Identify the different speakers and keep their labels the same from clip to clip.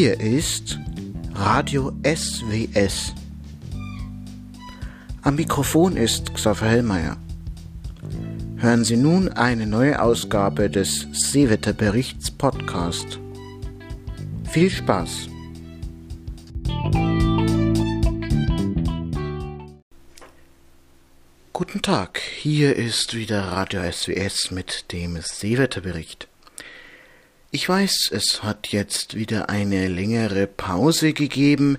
Speaker 1: Hier ist Radio SWS. Am Mikrofon ist Xaver Hellmeier. Hören Sie nun eine neue Ausgabe des Seewetterberichts Podcast. Viel Spaß! Guten Tag, hier ist wieder Radio SWS mit dem Seewetterbericht. Ich weiß, es hat jetzt wieder eine längere Pause gegeben,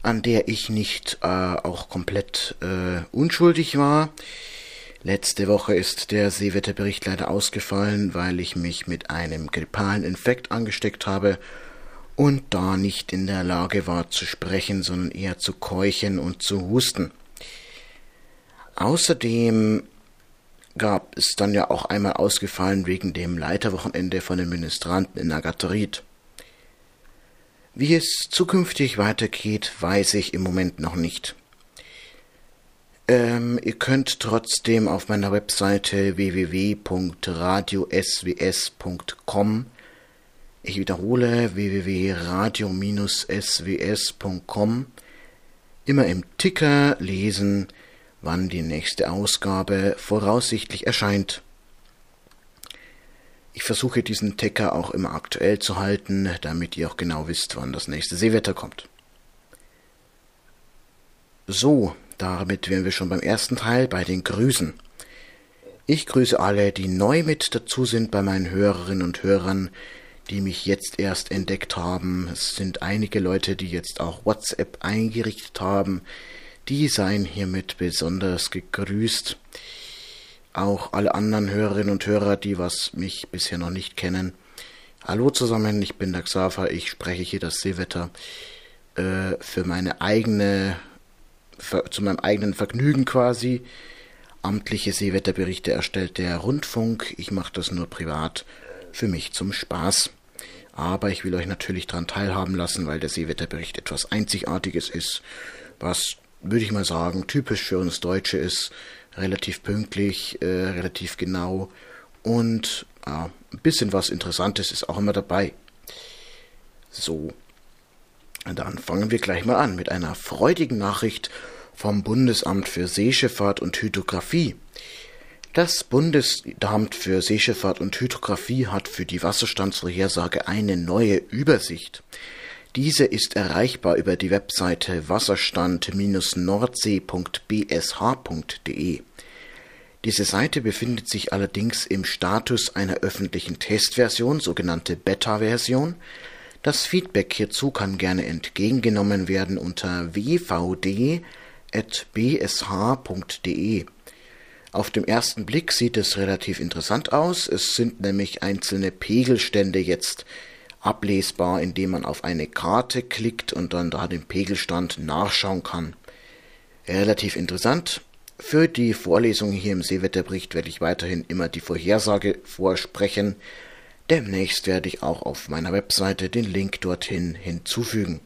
Speaker 1: an der ich nicht äh, auch komplett äh, unschuldig war. Letzte Woche ist der Seewetterbericht leider ausgefallen, weil ich mich mit einem grippalen Infekt angesteckt habe und da nicht in der Lage war zu sprechen, sondern eher zu keuchen und zu husten. Außerdem gab es dann ja auch einmal ausgefallen wegen dem Leiterwochenende von den Ministranten in Agatharit. Wie es zukünftig weitergeht, weiß ich im Moment noch nicht. Ähm, ihr könnt trotzdem auf meiner Webseite www.radiosws.com ich wiederhole www.radio-sws.com immer im Ticker lesen, wann die nächste Ausgabe voraussichtlich erscheint. Ich versuche diesen Ticker auch immer aktuell zu halten, damit ihr auch genau wisst, wann das nächste Seewetter kommt. So, damit wären wir schon beim ersten Teil bei den Grüßen. Ich grüße alle, die neu mit dazu sind bei meinen Hörerinnen und Hörern, die mich jetzt erst entdeckt haben. Es sind einige Leute, die jetzt auch WhatsApp eingerichtet haben. Die seien hiermit besonders gegrüßt. Auch alle anderen Hörerinnen und Hörer, die was mich bisher noch nicht kennen. Hallo zusammen, ich bin der Xaver, ich spreche hier das Seewetter äh, für meine eigene, für, zu meinem eigenen Vergnügen quasi. Amtliche Seewetterberichte erstellt der Rundfunk, ich mache das nur privat, für mich zum Spaß. Aber ich will euch natürlich daran teilhaben lassen, weil der Seewetterbericht etwas Einzigartiges ist, was würde ich mal sagen, typisch für uns Deutsche ist, relativ pünktlich, äh, relativ genau und äh, ein bisschen was Interessantes ist auch immer dabei. So, dann fangen wir gleich mal an mit einer freudigen Nachricht vom Bundesamt für Seeschifffahrt und Hydrographie. Das Bundesamt für Seeschifffahrt und Hydrographie hat für die Wasserstandsvorhersage eine neue Übersicht. Diese ist erreichbar über die Webseite wasserstand-nordsee.bsh.de. Diese Seite befindet sich allerdings im Status einer öffentlichen Testversion, sogenannte Beta-Version. Das Feedback hierzu kann gerne entgegengenommen werden unter wvd.bsh.de. Auf dem ersten Blick sieht es relativ interessant aus. Es sind nämlich einzelne Pegelstände jetzt ablesbar, indem man auf eine Karte klickt und dann da den Pegelstand nachschauen kann. Relativ interessant. Für die Vorlesung hier im Seewetterbericht werde ich weiterhin immer die Vorhersage vorsprechen. Demnächst werde ich auch auf meiner Webseite den Link dorthin hinzufügen.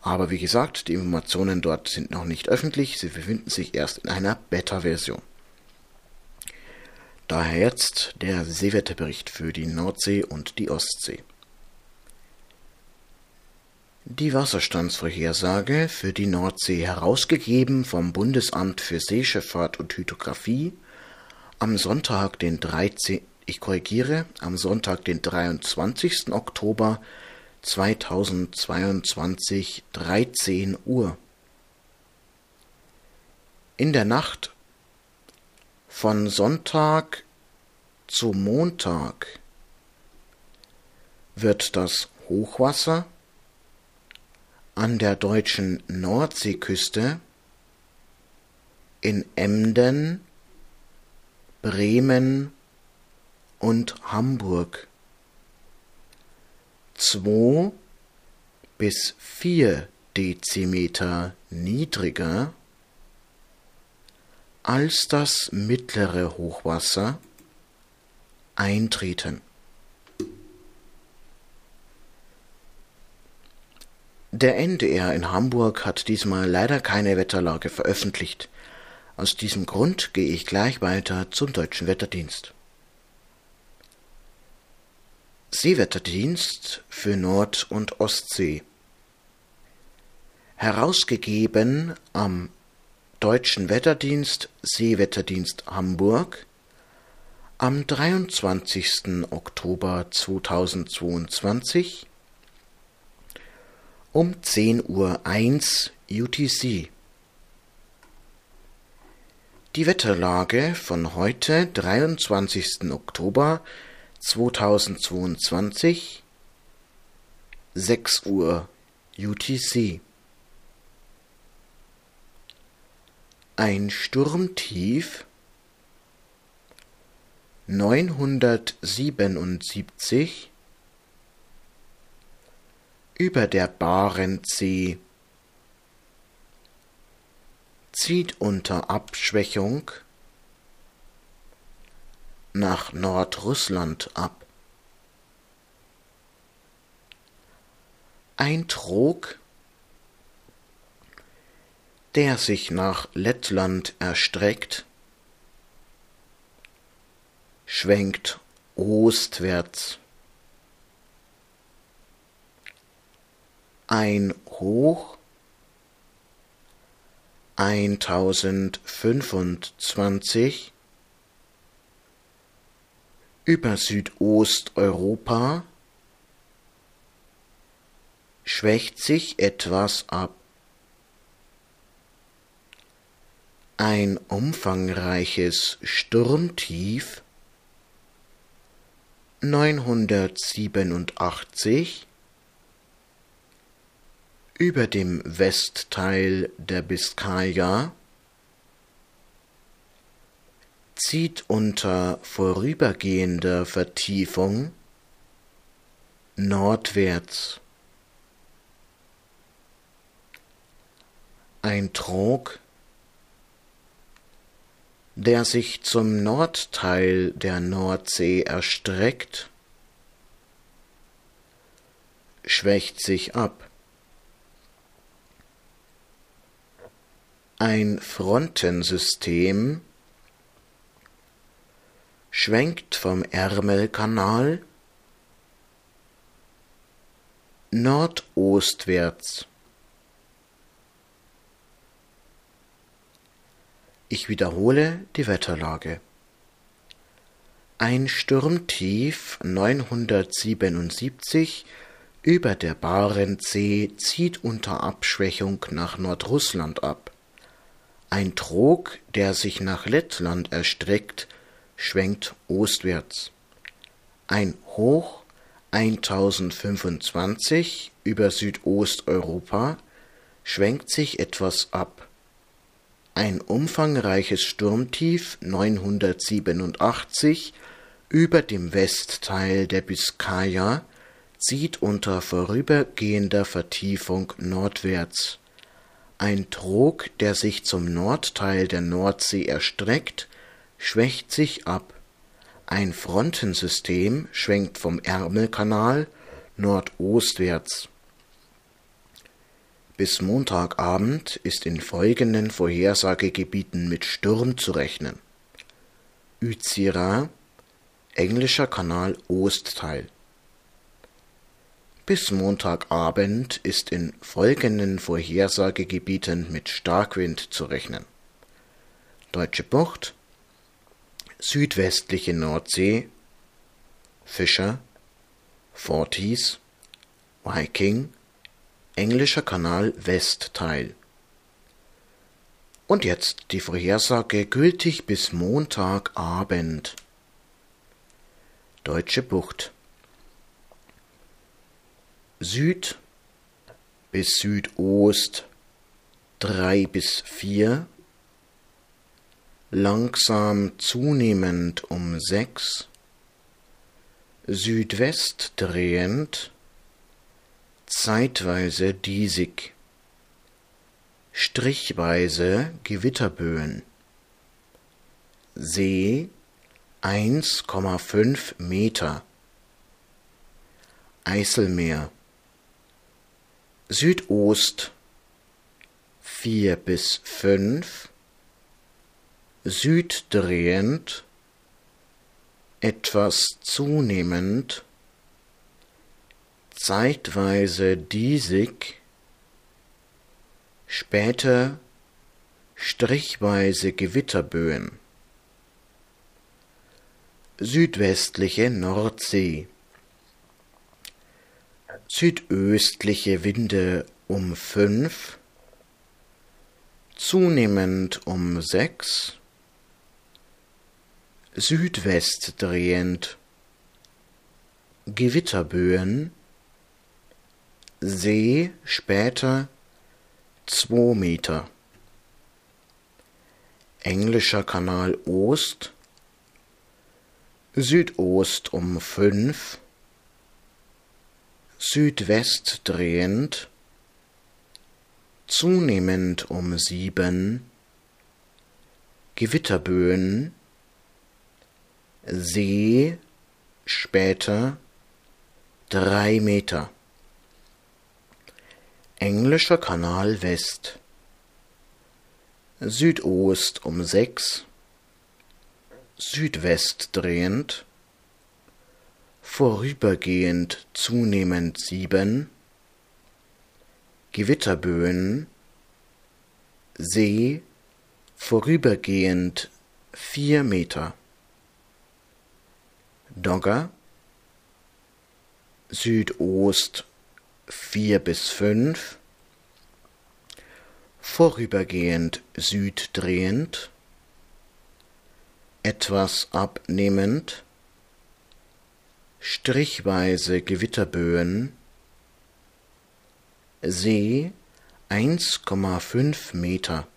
Speaker 1: Aber wie gesagt, die Informationen dort sind noch nicht öffentlich, sie befinden sich erst in einer Beta-Version. Daher jetzt der Seewetterbericht für die Nordsee und die Ostsee. Die Wasserstandsvorhersage für die Nordsee, herausgegeben vom Bundesamt für Seeschifffahrt und Hydrographie am Sonntag, den 13. Ich korrigiere, am Sonntag, den 23. Oktober 2022, 13 Uhr. In der Nacht von Sonntag zu Montag wird das Hochwasser an der deutschen Nordseeküste in Emden, Bremen und Hamburg zwei bis vier Dezimeter niedriger als das mittlere Hochwasser eintreten. Der NDR in Hamburg hat diesmal leider keine Wetterlage veröffentlicht. Aus diesem Grund gehe ich gleich weiter zum Deutschen Wetterdienst. Seewetterdienst für Nord- und Ostsee. Herausgegeben am Deutschen Wetterdienst Seewetterdienst Hamburg am 23. Oktober 2022 um 10.01 Uhr UTC. Die Wetterlage von heute, 23. Oktober 2022, 6 Uhr UTC. Ein Sturmtief 977 über der Barentssee zieht unter Abschwächung nach Nordrussland ab. Ein Trog, der sich nach Lettland erstreckt, schwenkt ostwärts. Ein Hoch 1025 über Südosteuropa schwächt sich etwas ab. Ein umfangreiches Sturmtief 987 über dem Westteil der Biskaya zieht unter vorübergehender Vertiefung nordwärts. Ein Trog, der sich zum Nordteil der Nordsee erstreckt, schwächt sich ab. Ein Frontensystem schwenkt vom Ärmelkanal nordostwärts. Ich wiederhole die Wetterlage. Ein Sturmtief 977 über der Barentssee zieht unter Abschwächung nach Nordrussland ab. Ein Trog, der sich nach Lettland erstreckt, schwenkt ostwärts. Ein Hoch 1025 über Südosteuropa schwenkt sich etwas ab. Ein umfangreiches Sturmtief 987 über dem Westteil der Biskaya zieht unter vorübergehender Vertiefung nordwärts. Ein Trog, der sich zum Nordteil der Nordsee erstreckt, schwächt sich ab. Ein Frontensystem schwenkt vom Ärmelkanal nordostwärts. Bis Montagabend ist in folgenden Vorhersagegebieten mit Sturm zu rechnen. Uzira, englischer Kanal Ostteil. Bis Montagabend ist in folgenden Vorhersagegebieten mit Starkwind zu rechnen: Deutsche Bucht, südwestliche Nordsee, Fischer, Forties, Viking, Englischer Kanal Westteil. Und jetzt die Vorhersage gültig bis Montagabend. Deutsche Bucht Süd bis Südost drei bis vier, langsam zunehmend um sechs, Südwest drehend, zeitweise diesig, strichweise Gewitterböen, See 1,5 Meter, Eiselmeer Südost vier bis fünf, süddrehend, etwas zunehmend, zeitweise diesig, später strichweise Gewitterböen. Südwestliche Nordsee. Südöstliche Winde um fünf, zunehmend um sechs, Südwest drehend, Gewitterböen, See später zwei Meter. Englischer Kanal Ost, Südost um fünf, Südwest drehend, zunehmend um sieben, Gewitterböen, See später drei Meter. Englischer Kanal West. Südost um sechs, Südwest drehend, vorübergehend zunehmend sieben, Gewitterböen, See vorübergehend vier Meter. Dogger Südost vier bis fünf, vorübergehend süddrehend, etwas abnehmend, strichweise Gewitterböen, See 1,5 Meter.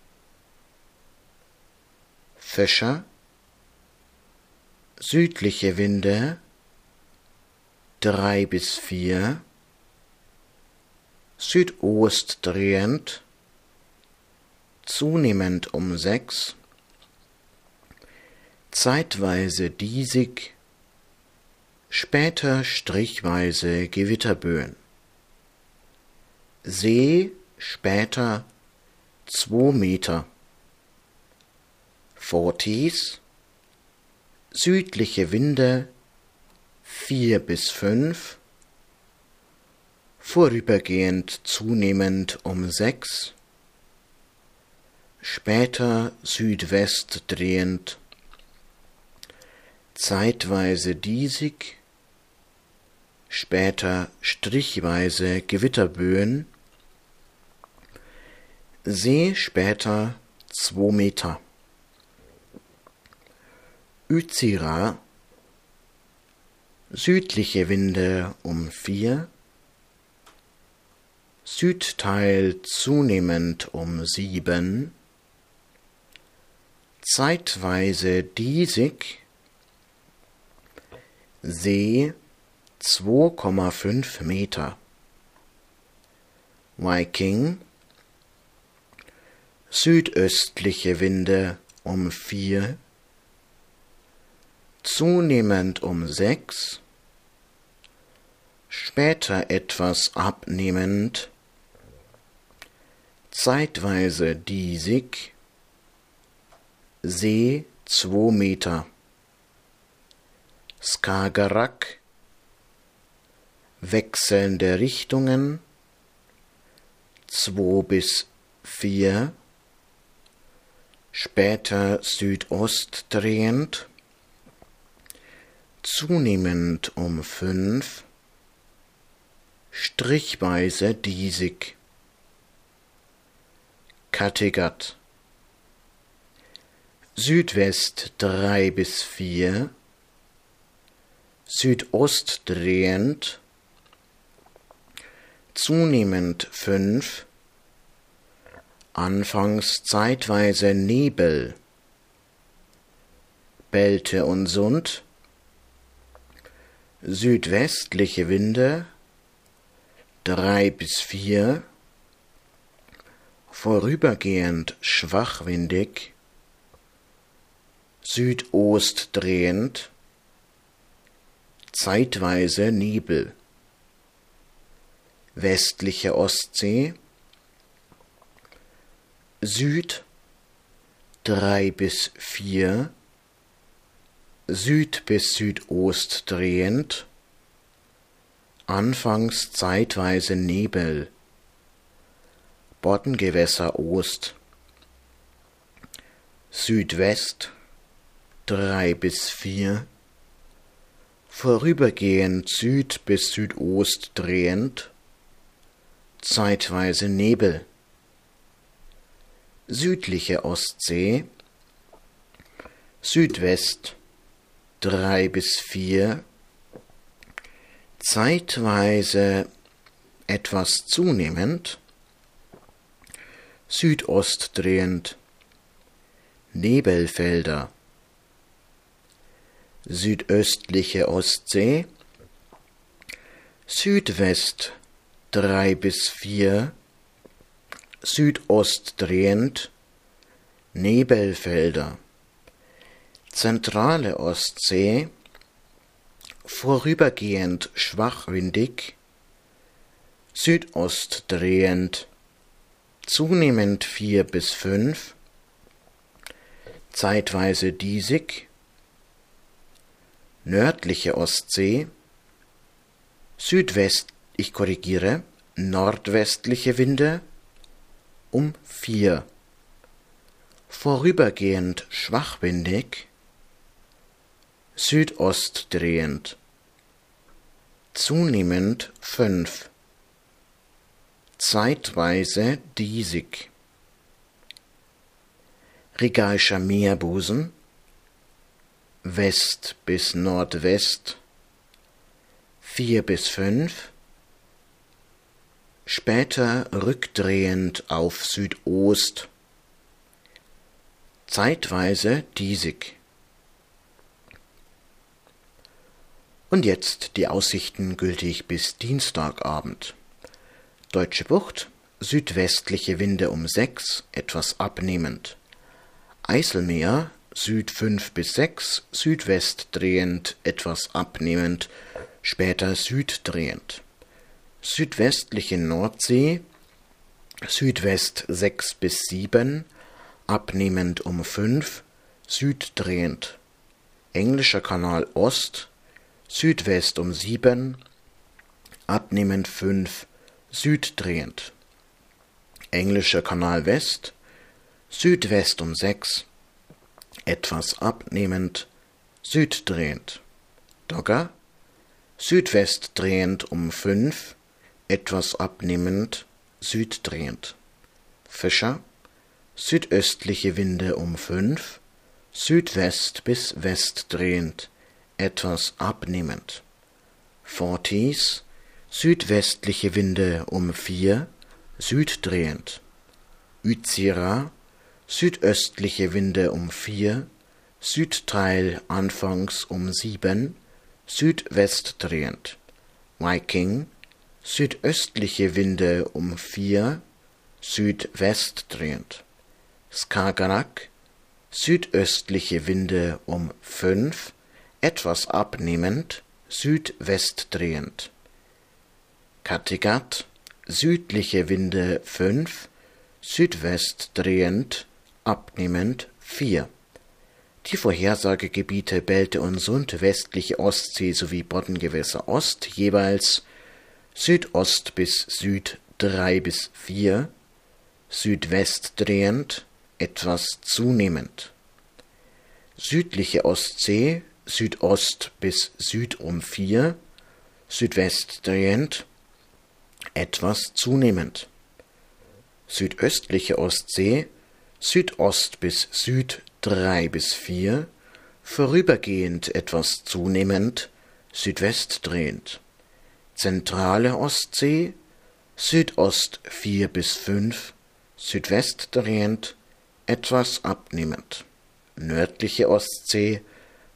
Speaker 1: Fäscher südliche Winde. Drei bis vier, Südost drehend, zunehmend um sechs, zeitweise diesig, später strichweise Gewitterböen. See später zwei Meter. Forties, südliche Winde vier bis fünf, vorübergehend zunehmend um sechs, später Südwest drehend, zeitweise diesig, später strichweise Gewitterböen, See später zwei Meter. Uzira. Südliche Winde um vier, Südteil zunehmend um sieben, zeitweise diesig, See 2,5 Meter. Viking südöstliche Winde um vier, zunehmend um sechs, später etwas abnehmend, zeitweise diesig, See zwei Meter, Skagerrak, wechselnde Richtungen, zwei bis vier, später Südost drehend, zunehmend um fünf, strichweise diesig. Kattegat. Südwest drei bis vier, Südost drehend, zunehmend fünf, anfangs zeitweise Nebel, Belte und Sund, südwestliche Winde drei bis vier, vorübergehend schwachwindig, Südost drehend, zeitweise Nebel, westliche Ostsee, Süd drei bis vier, Süd bis Südost drehend, anfangs zeitweise Nebel, Boddengewässer Ost, Südwest drei bis vier, vorübergehend Süd bis Südost drehend, zeitweise Nebel, südliche Ostsee, Südwest drei bis vier, zeitweise etwas zunehmend, Südost drehend, Nebelfelder, südöstliche Ostsee, Südwest drei bis vier, Südost drehend, Nebelfelder, zentrale Ostsee, vorübergehend schwachwindig, Südost drehend, zunehmend vier bis fünf, zeitweise diesig, nördliche Ostsee, Südwest, ich korrigiere, nordwestliche Winde um vier, vorübergehend schwachwindig, Südost drehend, zunehmend fünf, zeitweise diesig. Rigaischer Meerbusen, West bis Nordwest, vier bis fünf, später rückdrehend auf Südost, zeitweise diesig. Und jetzt die Aussichten gültig bis Dienstagabend. Deutsche Bucht, südwestliche Winde um sechs, etwas abnehmend. Eiselmeer Süd 5 bis 6, Südwest drehend, etwas abnehmend, später süddrehend. Südwestliche Nordsee Südwest 6 bis 7, abnehmend um 5, süddrehend. Englischer Kanal Ost Südwest um 7, abnehmend 5, süddrehend. Englischer Kanal West Südwest um 6, etwas abnehmend, süddrehend. Dogger, südwest drehend um 5, etwas abnehmend, süddrehend. Fischer, südöstliche Winde um 5, südwest bis west drehend, etwas abnehmend. Forties, südwestliche Winde um 4, süddrehend. Uzira, südöstliche Winde um vier, Südteil anfangs um sieben, Südwest drehend. Viking, südöstliche Winde um vier, Südwest drehend. Skagerrak, südöstliche Winde um fünf, etwas abnehmend, Südwest drehend. Kattegat, südliche Winde fünf, Südwest drehend, abnehmend 4. Die Vorhersagegebiete Belte und Sund, westliche Ostsee sowie Boddengewässer Ost jeweils Südost bis Süd 3 bis 4, Südwest drehend, etwas zunehmend. Südliche Ostsee Südost bis Süd um 4, Südwest drehend, etwas zunehmend. Südöstliche Ostsee Südost bis Süd drei bis vier, vorübergehend etwas zunehmend, Südwest drehend. Zentrale Ostsee, Südost vier bis fünf, Südwest drehend, etwas abnehmend. Nördliche Ostsee,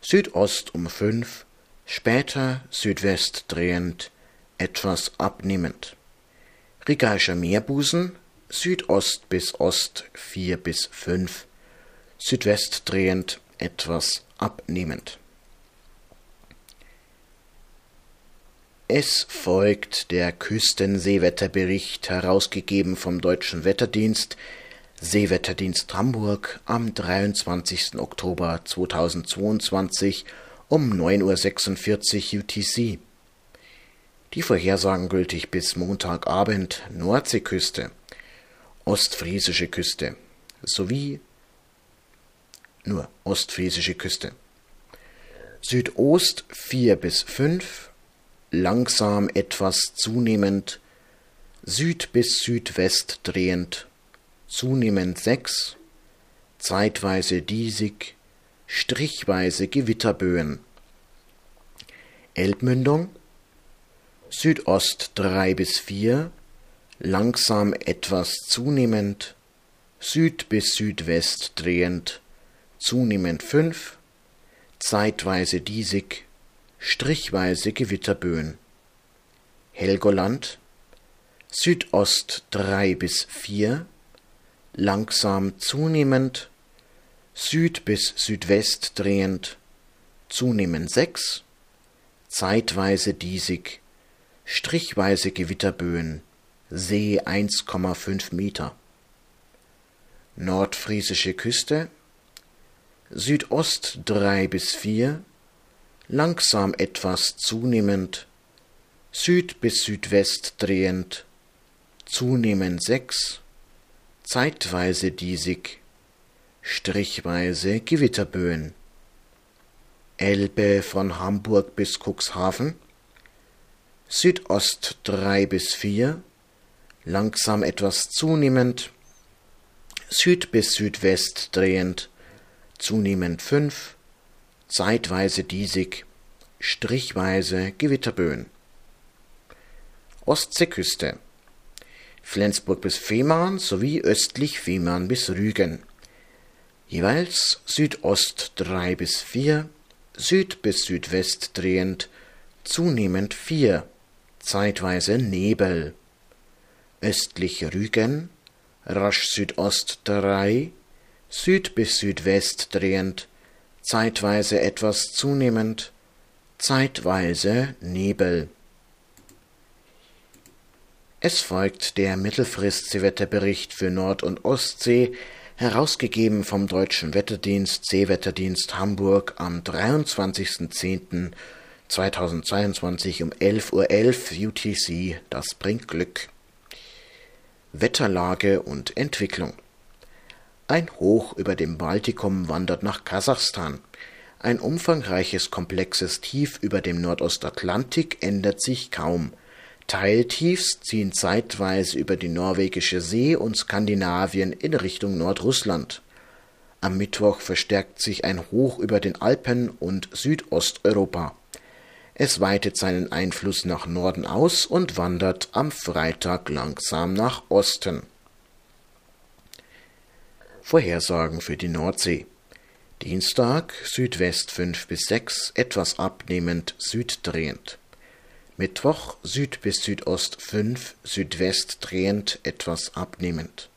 Speaker 1: Südost um fünf, später Südwest drehend, etwas abnehmend. Rigaischer Meerbusen, Südost bis Ost 4 bis 5, Südwest drehend etwas abnehmend. Es folgt der Küstenseewetterbericht, herausgegeben vom Deutschen Wetterdienst, Seewetterdienst Hamburg am 23. Oktober 2022 um 9.46 Uhr UTC. Die Vorhersagen gültig bis Montagabend Nordseeküste, ostfriesische Küste sowie nur ostfriesische Küste. Südost 4 bis 5, langsam etwas zunehmend, Süd bis Südwest drehend, zunehmend 6, zeitweise diesig, strichweise Gewitterböen. Elbmündung Südost 3 bis 4, langsam etwas zunehmend, Süd bis Südwest drehend, zunehmend 5, zeitweise diesig, strichweise Gewitterböen. Helgoland Südost 3 bis 4, langsam zunehmend, Süd bis Südwest drehend, zunehmend 6, zeitweise diesig, strichweise Gewitterböen, See 1,5 Meter. Nordfriesische Küste Südost 3 bis 4, langsam etwas zunehmend, Süd bis Südwest drehend, zunehmend 6, zeitweise diesig, strichweise Gewitterböen. Elbe von Hamburg bis Cuxhaven, Südost 3 bis 4, langsam etwas zunehmend, Süd bis Südwest drehend, zunehmend 5, zeitweise diesig, strichweise Gewitterböen. Ostseeküste Flensburg bis Fehmarn sowie östlich Fehmarn bis Rügen. Jeweils Südost 3 bis 4, Süd bis Südwest drehend, zunehmend 4, zeitweise Nebel. Östlich Rügen, rasch Südost 3, Süd bis Südwest drehend, zeitweise etwas zunehmend, zeitweise Nebel. Es folgt der Mittelfrist-Seewetterbericht für Nord- und Ostsee, herausgegeben vom Deutschen Wetterdienst Seewetterdienst Hamburg am 23.10.2022 um 11.11 Uhr .11 UTC. Das bringt Glück. Wetterlage und Entwicklung ein Hoch über dem Baltikum wandert nach Kasachstan. Ein umfangreiches, komplexes Tief über dem Nordostatlantik ändert sich kaum. Teiltiefs ziehen zeitweise über die Norwegische See und Skandinavien in Richtung Nordrussland. Am Mittwoch verstärkt sich ein Hoch über den Alpen und Südosteuropa. Es weitet seinen Einfluss nach Norden aus und wandert am Freitag langsam nach Osten. Vorhersagen für die Nordsee. Dienstag Südwest 5 bis 6, etwas abnehmend süddrehend. Mittwoch Süd bis Südost 5, Südwest drehend, etwas abnehmend.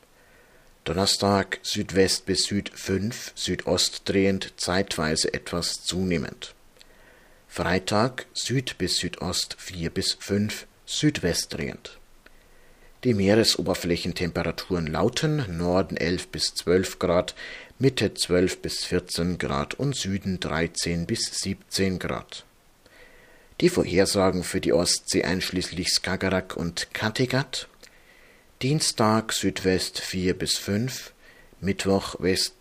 Speaker 1: Donnerstag Südwest bis Süd 5, Südost drehend, zeitweise etwas zunehmend. Freitag Süd bis Südost 4 bis 5, Südwest drehend. Die Meeresoberflächentemperaturen lauten Norden 11 bis 12 Grad, Mitte 12 bis 14 Grad und Süden 13 bis 17 Grad. Die Vorhersagen für die Ostsee einschließlich Skagerrak und Kattegat Dienstag Südwest 4 bis 5, Mittwoch West,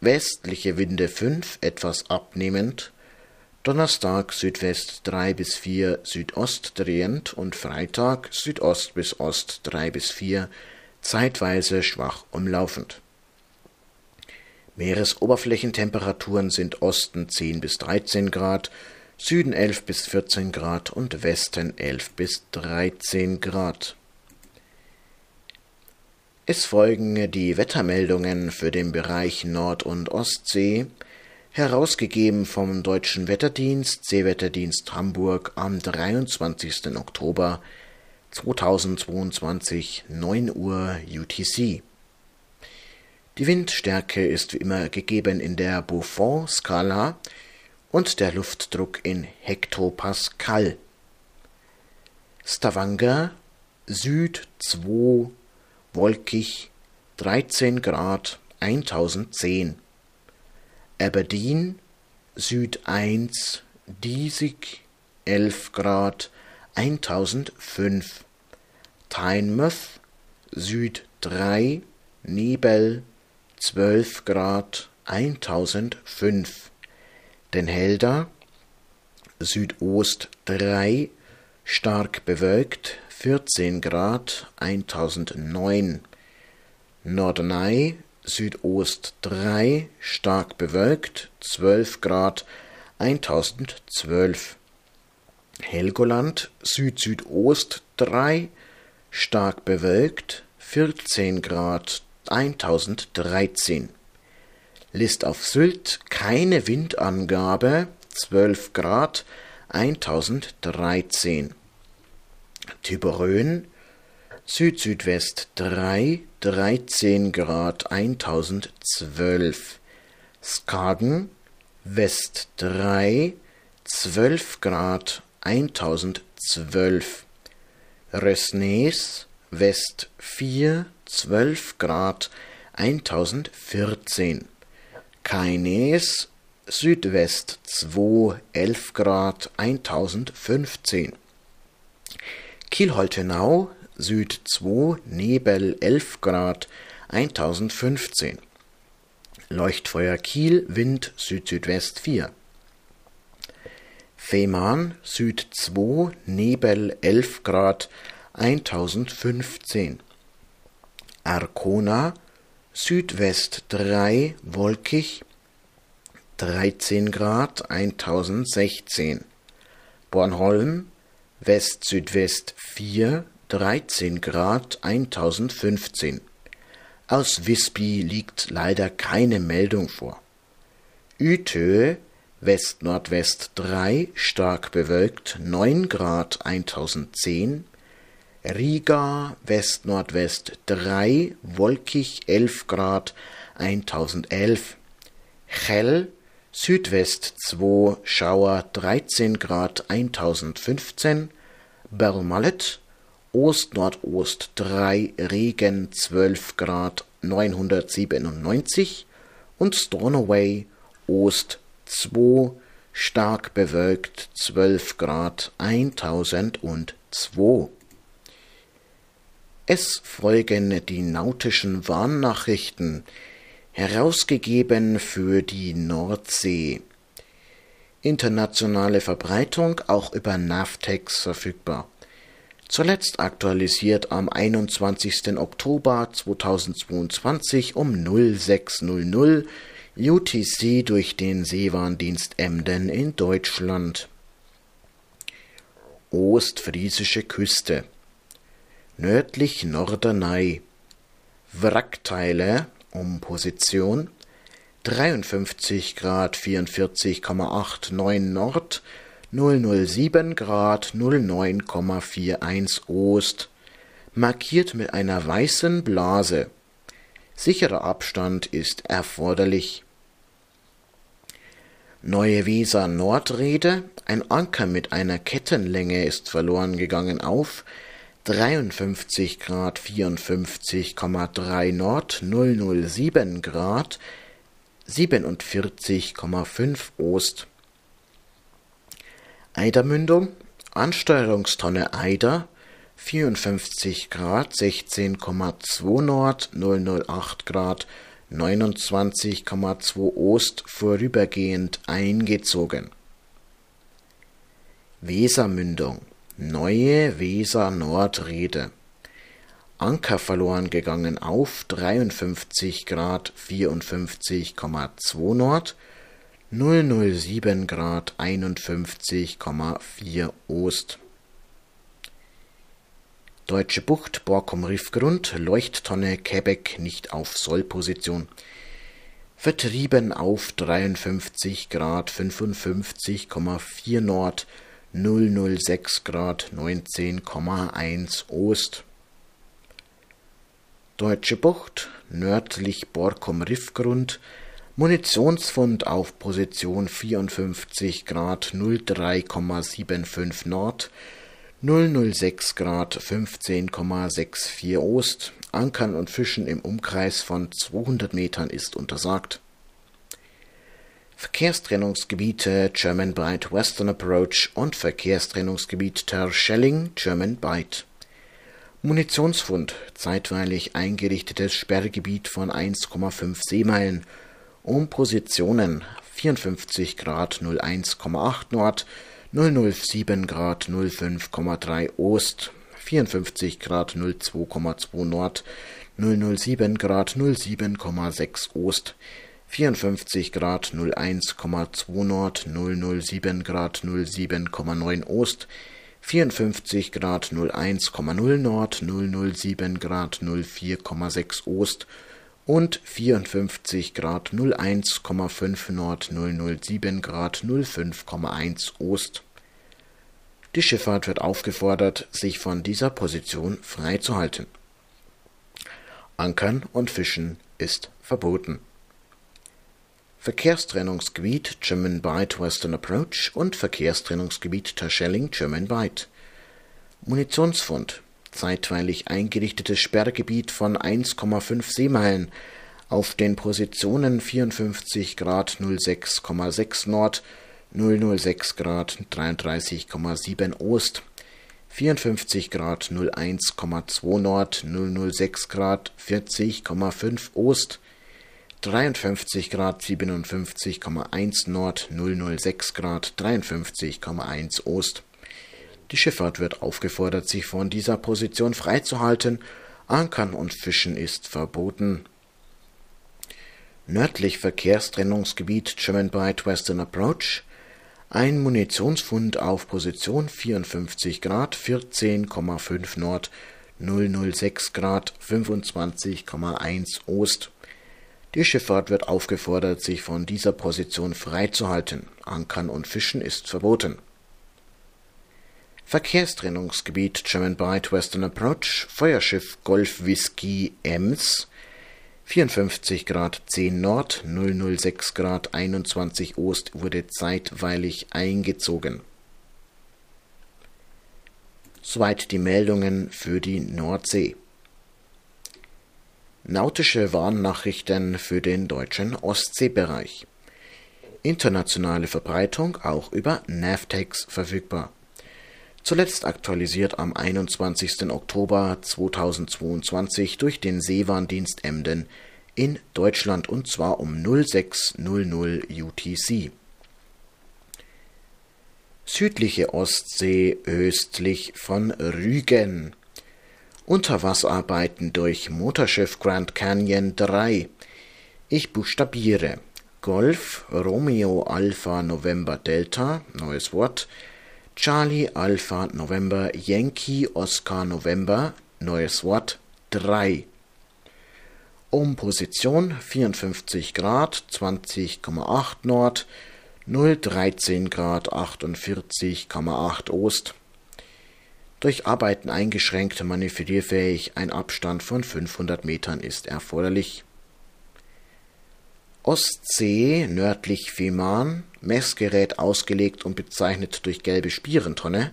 Speaker 1: westliche Winde 5, etwas abnehmend, Donnerstag Südwest 3 bis 4 Südost drehend und Freitag Südost bis Ost 3 bis 4 zeitweise schwach umlaufend. Meeresoberflächentemperaturen sind Osten 10 bis 13 Grad, Süden 11 bis 14 Grad und Westen 11 bis 13 Grad. Es folgen die Wettermeldungen für den Bereich Nord- und Ostsee herausgegeben vom Deutschen Wetterdienst, Seewetterdienst Hamburg am 23. Oktober 2022, 9 Uhr UTC. Die Windstärke ist wie immer gegeben in der Buffon-Skala und der Luftdruck in Hektopascal. Stavanger Süd 2 wolkig 13 Grad 1010 Aberdeen Süd 1 diesig 11 Grad 1005. Tynemouth Süd 3 Nebel 12 Grad 1005. Den Helder Südost 3 stark bewölkt 14 Grad 1009. Norderney Südost 3 stark bewölkt 12 Grad 1012. Helgoland Süd-Südost 3 stark bewölkt 14 Grad 1013. List auf Sylt keine Windangabe 12 Grad 1013. Tiberön Süd-Südwest 3 13 Grad 1012. Skagen West 3 12 Grad 1012. Rösnes West 4 12 Grad 1014. Keines Südwest 2 11 Grad 1015. Kiel-Holtenau Süd 2 Nebel 11 Grad 1015. Leuchtfeuer Kiel Wind Süd-Südwest 4. Fehmarn Süd 2 Nebel 11 Grad 1015. Arkona Südwest 3 wolkig 13 Grad 1016. Bornholm West-Südwest 4 13 Grad 1015. Aus Visby liegt leider keine Meldung vor. Utö West-Nordwest 3 stark bewölkt 9 Grad 1010. Riga West-Nordwest 3 wolkig 11 Grad 1011. Chell Südwest 2 Schauer 13 Grad 1015, Bermallet Ost-Nordost 3 Regen 12 Grad 997 und Stornoway Ost 2 stark bewölkt 12 Grad 1002. Es folgen die nautischen Warnnachrichten herausgegeben für die Nordsee. Internationale Verbreitung auch über Navtex verfügbar. Zuletzt aktualisiert am 21. Oktober 2022 um 0600 UTC durch den Seewarndienst Emden in Deutschland. Ostfriesische Küste nördlich Norderney Wrackteile um Position 53 Grad 44,89 Nord, 007 Grad 09,41 Ost, markiert mit einer weißen Blase. Sicherer Abstand ist erforderlich. Neue Weser Nordrede, ein Anker mit einer Kettenlänge ist verloren gegangen auf 53 Grad 54,3 Nord, 007 Grad 47,5 Ost. Eidermündung, Ansteuerungstonne Eider 54 Grad 16,2 Nord, 008 Grad 29,2 Ost vorübergehend eingezogen. Wesermündung Neue Weser Nordrede. Anker verloren gegangen auf 53 Grad 54,2 Nord, 007 Grad 51,4 Ost. Deutsche Bucht, Borkum Riffgrund, Leuchttonne Quebec nicht auf Sollposition. Vertrieben auf 53 Grad 55,4 Nord, 006 Grad 19,1 Ost. Deutsche Bucht, nördlich Borkum Riffgrund, Munitionsfund auf Position 54 Grad 03,75 Nord, 006 Grad 15,64 Ost, Ankern und Fischen im Umkreis von 200 Metern ist untersagt. Verkehrstrennungsgebiete German Bight Western Approach und Verkehrstrennungsgebiet Terschelling German Bight. Munitionsfund zeitweilig eingerichtetes Sperrgebiet von 1,5 Seemeilen um Positionen 54 Grad 01,8 Nord, 007 Grad 05,3 Ost, 54 Grad 02,2 Nord, 007 Grad 07,6 Ost, 54 Grad 01,2 Nord, 007 Grad 07,9 Ost, 54 Grad 01,0 Nord, 007 Grad 04,6 Ost und 54 Grad 01,5 Nord, 007 Grad 05,1 Ost. Die Schifffahrt wird aufgefordert, sich von dieser Position freizuhalten. Ankern und Fischen ist verboten. Verkehrstrennungsgebiet German Bight Western Approach und Verkehrstrennungsgebiet Terschelling German Bight. Munitionsfund zeitweilig eingerichtetes Sperrgebiet von 1,5 Seemeilen auf den Positionen 54 Grad 06,6 Nord, 006 Grad 33,7 Ost, 54 Grad 01,2 Nord, 006 Grad 40,5 Ost, 53 Grad 57,1 Nord, 006 Grad 53,1 Ost. Die Schifffahrt wird aufgefordert, sich von dieser Position freizuhalten. Ankern und Fischen ist verboten. Nördlich Verkehrstrennungsgebiet German Bight Western Approach. Ein Munitionsfund auf Position 54 Grad 14,5 Nord, 006 Grad 25,1 Ost. Die Schifffahrt wird aufgefordert, sich von dieser Position freizuhalten. Ankern und Fischen ist verboten. Verkehrstrennungsgebiet German Bight Western Approach Feuerschiff Golf Whisky Ems 54 Grad 10 Nord 006 Grad 21 Ost wurde zeitweilig eingezogen. Soweit die Meldungen für die Nordsee. Nautische Warnnachrichten für den deutschen Ostseebereich. Internationale Verbreitung auch über Navtex verfügbar. Zuletzt aktualisiert am 21. Oktober 2022 durch den Seewarndienst Emden in Deutschland und zwar um 0600 UTC. Südliche Ostsee östlich von Rügen Unterwasserarbeiten durch Motorschiff Grand Canyon 3. Ich buchstabiere. Golf, Romeo Alpha November Delta, neues Wort. Charlie Alpha November Yankee Oscar November, neues Wort 3. Um Position 54 Grad 20,8 Nord, 013 Grad 48,8 Ost durch Arbeiten eingeschränkt manövrierfähig, ein Abstand von 500 Metern ist erforderlich. Ostsee nördlich Fehmarn, Messgerät ausgelegt und bezeichnet durch gelbe Spierentonne,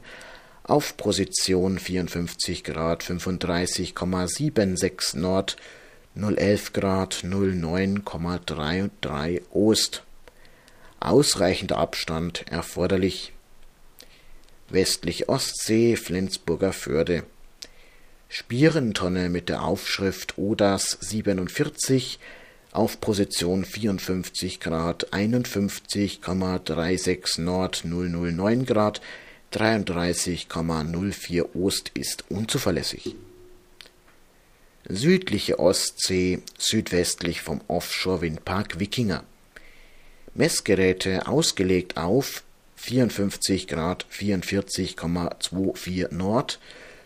Speaker 1: auf Position 54 Grad 35,76 Nord, 011 Grad 09,33 Ost. Ausreichender Abstand erforderlich westlich Ostsee, Flensburger Förde. Spierentonne mit der Aufschrift ODAS 47 auf Position 54 Grad 51,36 Nord 009 Grad 33,04 Ost ist unzuverlässig. Südliche Ostsee südwestlich vom Offshore-Windpark Wikinger. Messgeräte ausgelegt auf 54 Grad 44,24 Nord,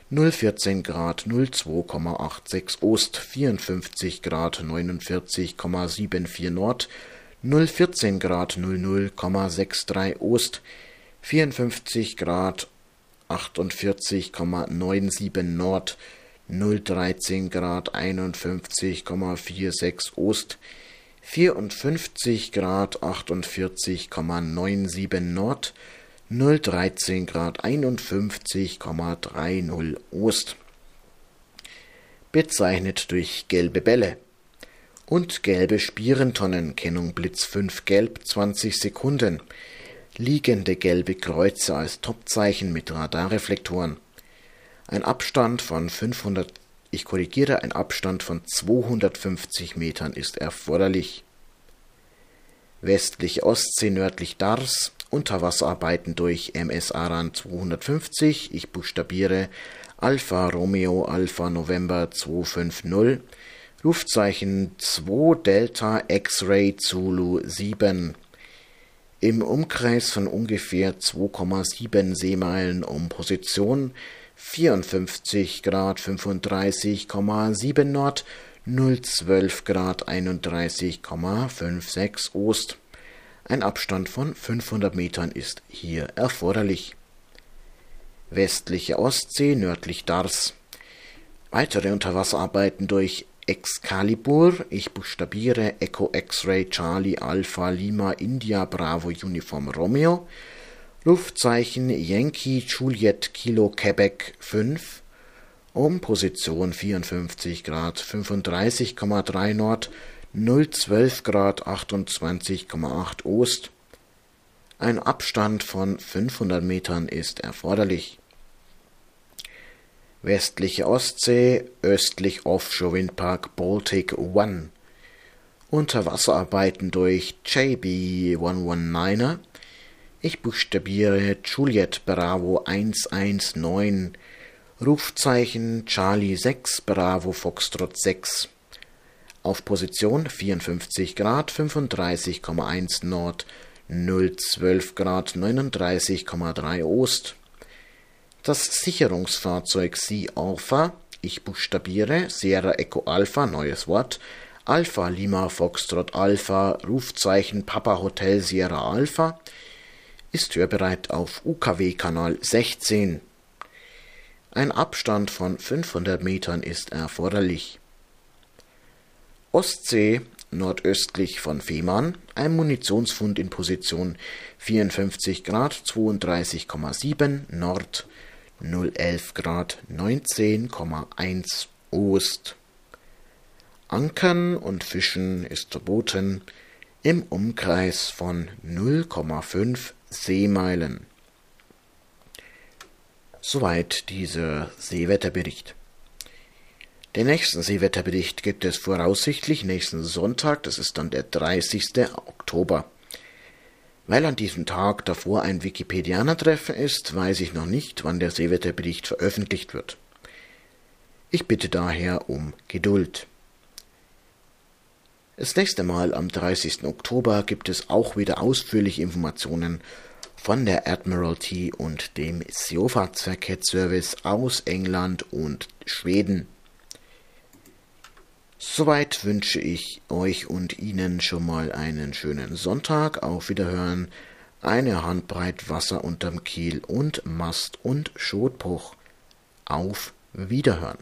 Speaker 1: 014 Grad 02,86 Ost, 54 Grad 49,74 Nord, 014 Grad 00,63 Ost, 54 Grad 48,97 Nord, 013 Grad 51,46 Ost, 54 Grad 48,97 Nord, 013 Grad 51,30 Ost. Bezeichnet durch gelbe Bälle. und gelbe Spierentonnen, Kennung Blitz 5 gelb 20 Sekunden, liegende gelbe Kreuze als Topzeichen mit Radarreflektoren. Ein Abstand von 500, ich korrigiere, ein Abstand von 250 Metern ist erforderlich. Westliche Ostsee nördlich Dars, Unterwasserarbeiten durch MS Aran 250, ich buchstabiere Alpha Romeo Alpha November 250, Rufzeichen 2 Delta X-Ray Zulu 7 im Umkreis von ungefähr 2,7 Seemeilen um Position 54 Grad 35,7 Nord, 012 Grad 31,56 Ost. Ein Abstand von 500 Metern ist hier erforderlich. Westliche Ostsee nördlich Dars. Weitere Unterwasserarbeiten durch Excalibur, ich buchstabiere Echo X-Ray Charlie Alpha Lima India Bravo Uniform Romeo, Luftzeichen Yankee Juliet Kilo Quebec 5, um Position 54 Grad 35,3 Nord, 012 Grad 28,8 Ost. Ein Abstand von 500 Metern ist erforderlich westliche Ostsee, östlich Offshore-Windpark Baltic One. Unterwasserarbeiten durch JB119er. Ich buchstabiere Juliet Bravo 119. Rufzeichen Charlie 6 Bravo Foxtrot 6. Auf Position 54 Grad 35,1 Nord, 012 Grad 39,3 Ost. Das Sicherungsfahrzeug Sea Alpha, ich buchstabiere Sierra Echo Alpha, neues Wort, Alpha Lima Foxtrot Alpha, Rufzeichen Papa Hotel Sierra Alpha, ist hörbereit auf UKW-Kanal 16. Ein Abstand von 500 Metern ist erforderlich. Ostsee nordöstlich von Fehmarn, ein Munitionsfund in Position 54 Grad 32,7 Nord 011 Grad 19,1 Ost. Ankern und Fischen ist verboten im Umkreis von 0,5 Seemeilen. Soweit dieser Seewetterbericht. Den nächsten Seewetterbericht gibt es voraussichtlich nächsten Sonntag, das ist dann der 30. Oktober. Weil an diesem Tag davor ein Wikipedianer-Treffen ist, weiß ich noch nicht, wann der Seewetterbericht veröffentlicht wird. Ich bitte daher um Geduld. Das nächste Mal am 30. Oktober gibt es auch wieder ausführliche Informationen von der Admiralty und dem Seefahrtsverkehrsservice aus England und Schweden. Soweit wünsche ich euch und Ihnen schon mal einen schönen Sonntag. Auf Wiederhören. Eine Handbreit Wasser unterm Kiel und Mast und Schotbruch. Auf Wiederhören.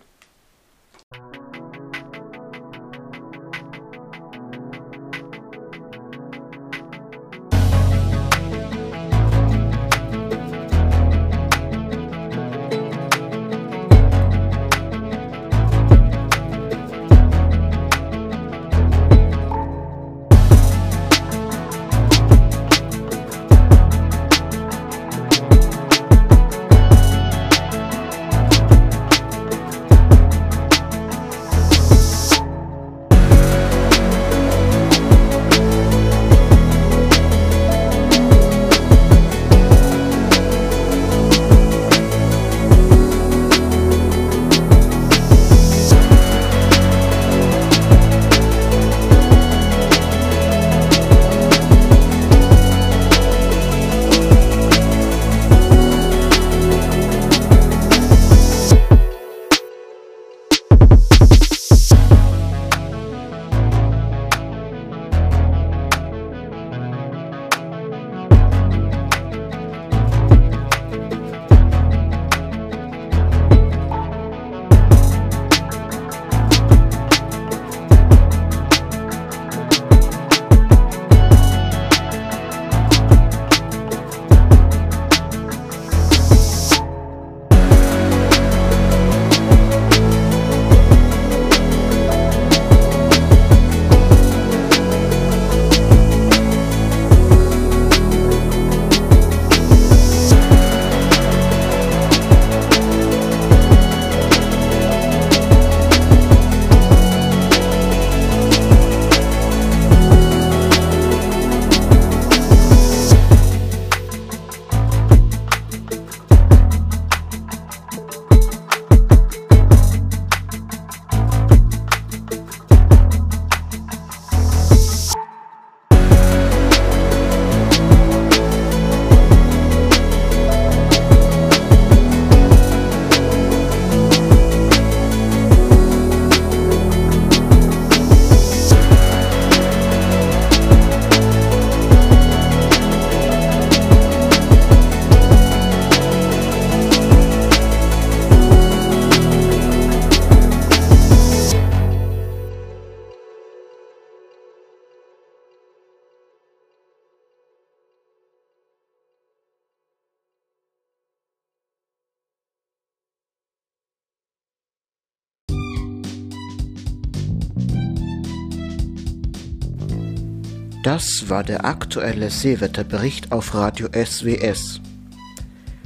Speaker 1: Das war der aktuelle Seewetterbericht auf Radio SWS.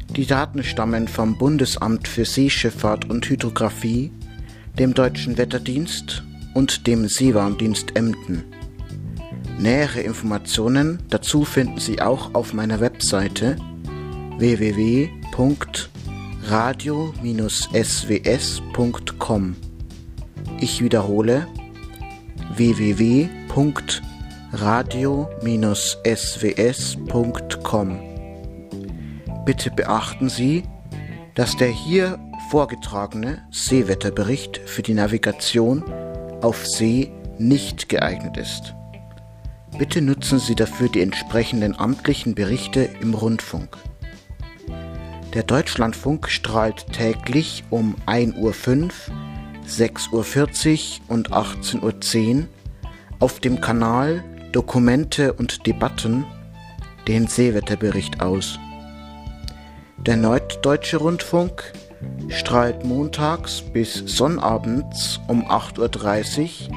Speaker 1: Die Daten stammen vom Bundesamt für Seeschifffahrt und Hydrographie, dem Deutschen Wetterdienst und dem Seewarndienst Emden. Nähere Informationen dazu finden Sie auch auf meiner Webseite www.radio-sws.com. Ich wiederhole www.radio-sws.com. Bitte beachten Sie, dass der hier vorgetragene Seewetterbericht für die Navigation auf See nicht geeignet ist. Bitte nutzen Sie dafür die entsprechenden amtlichen Berichte im Rundfunk. Der Deutschlandfunk strahlt täglich um 1.05 Uhr, 6.40 Uhr und 18.10 Uhr auf dem Kanal Dokumente und Debatten den Seewetterbericht aus. Der Norddeutsche Rundfunk strahlt montags bis sonnabends um 8.30 Uhr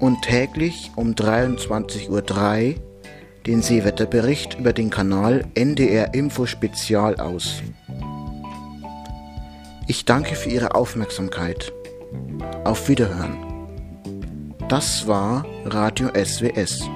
Speaker 1: und täglich um 23.03 Uhr den Seewetterbericht über den Kanal NDR Info Spezial aus. Ich danke für Ihre Aufmerksamkeit. Auf Wiederhören. Das war Radio SWS.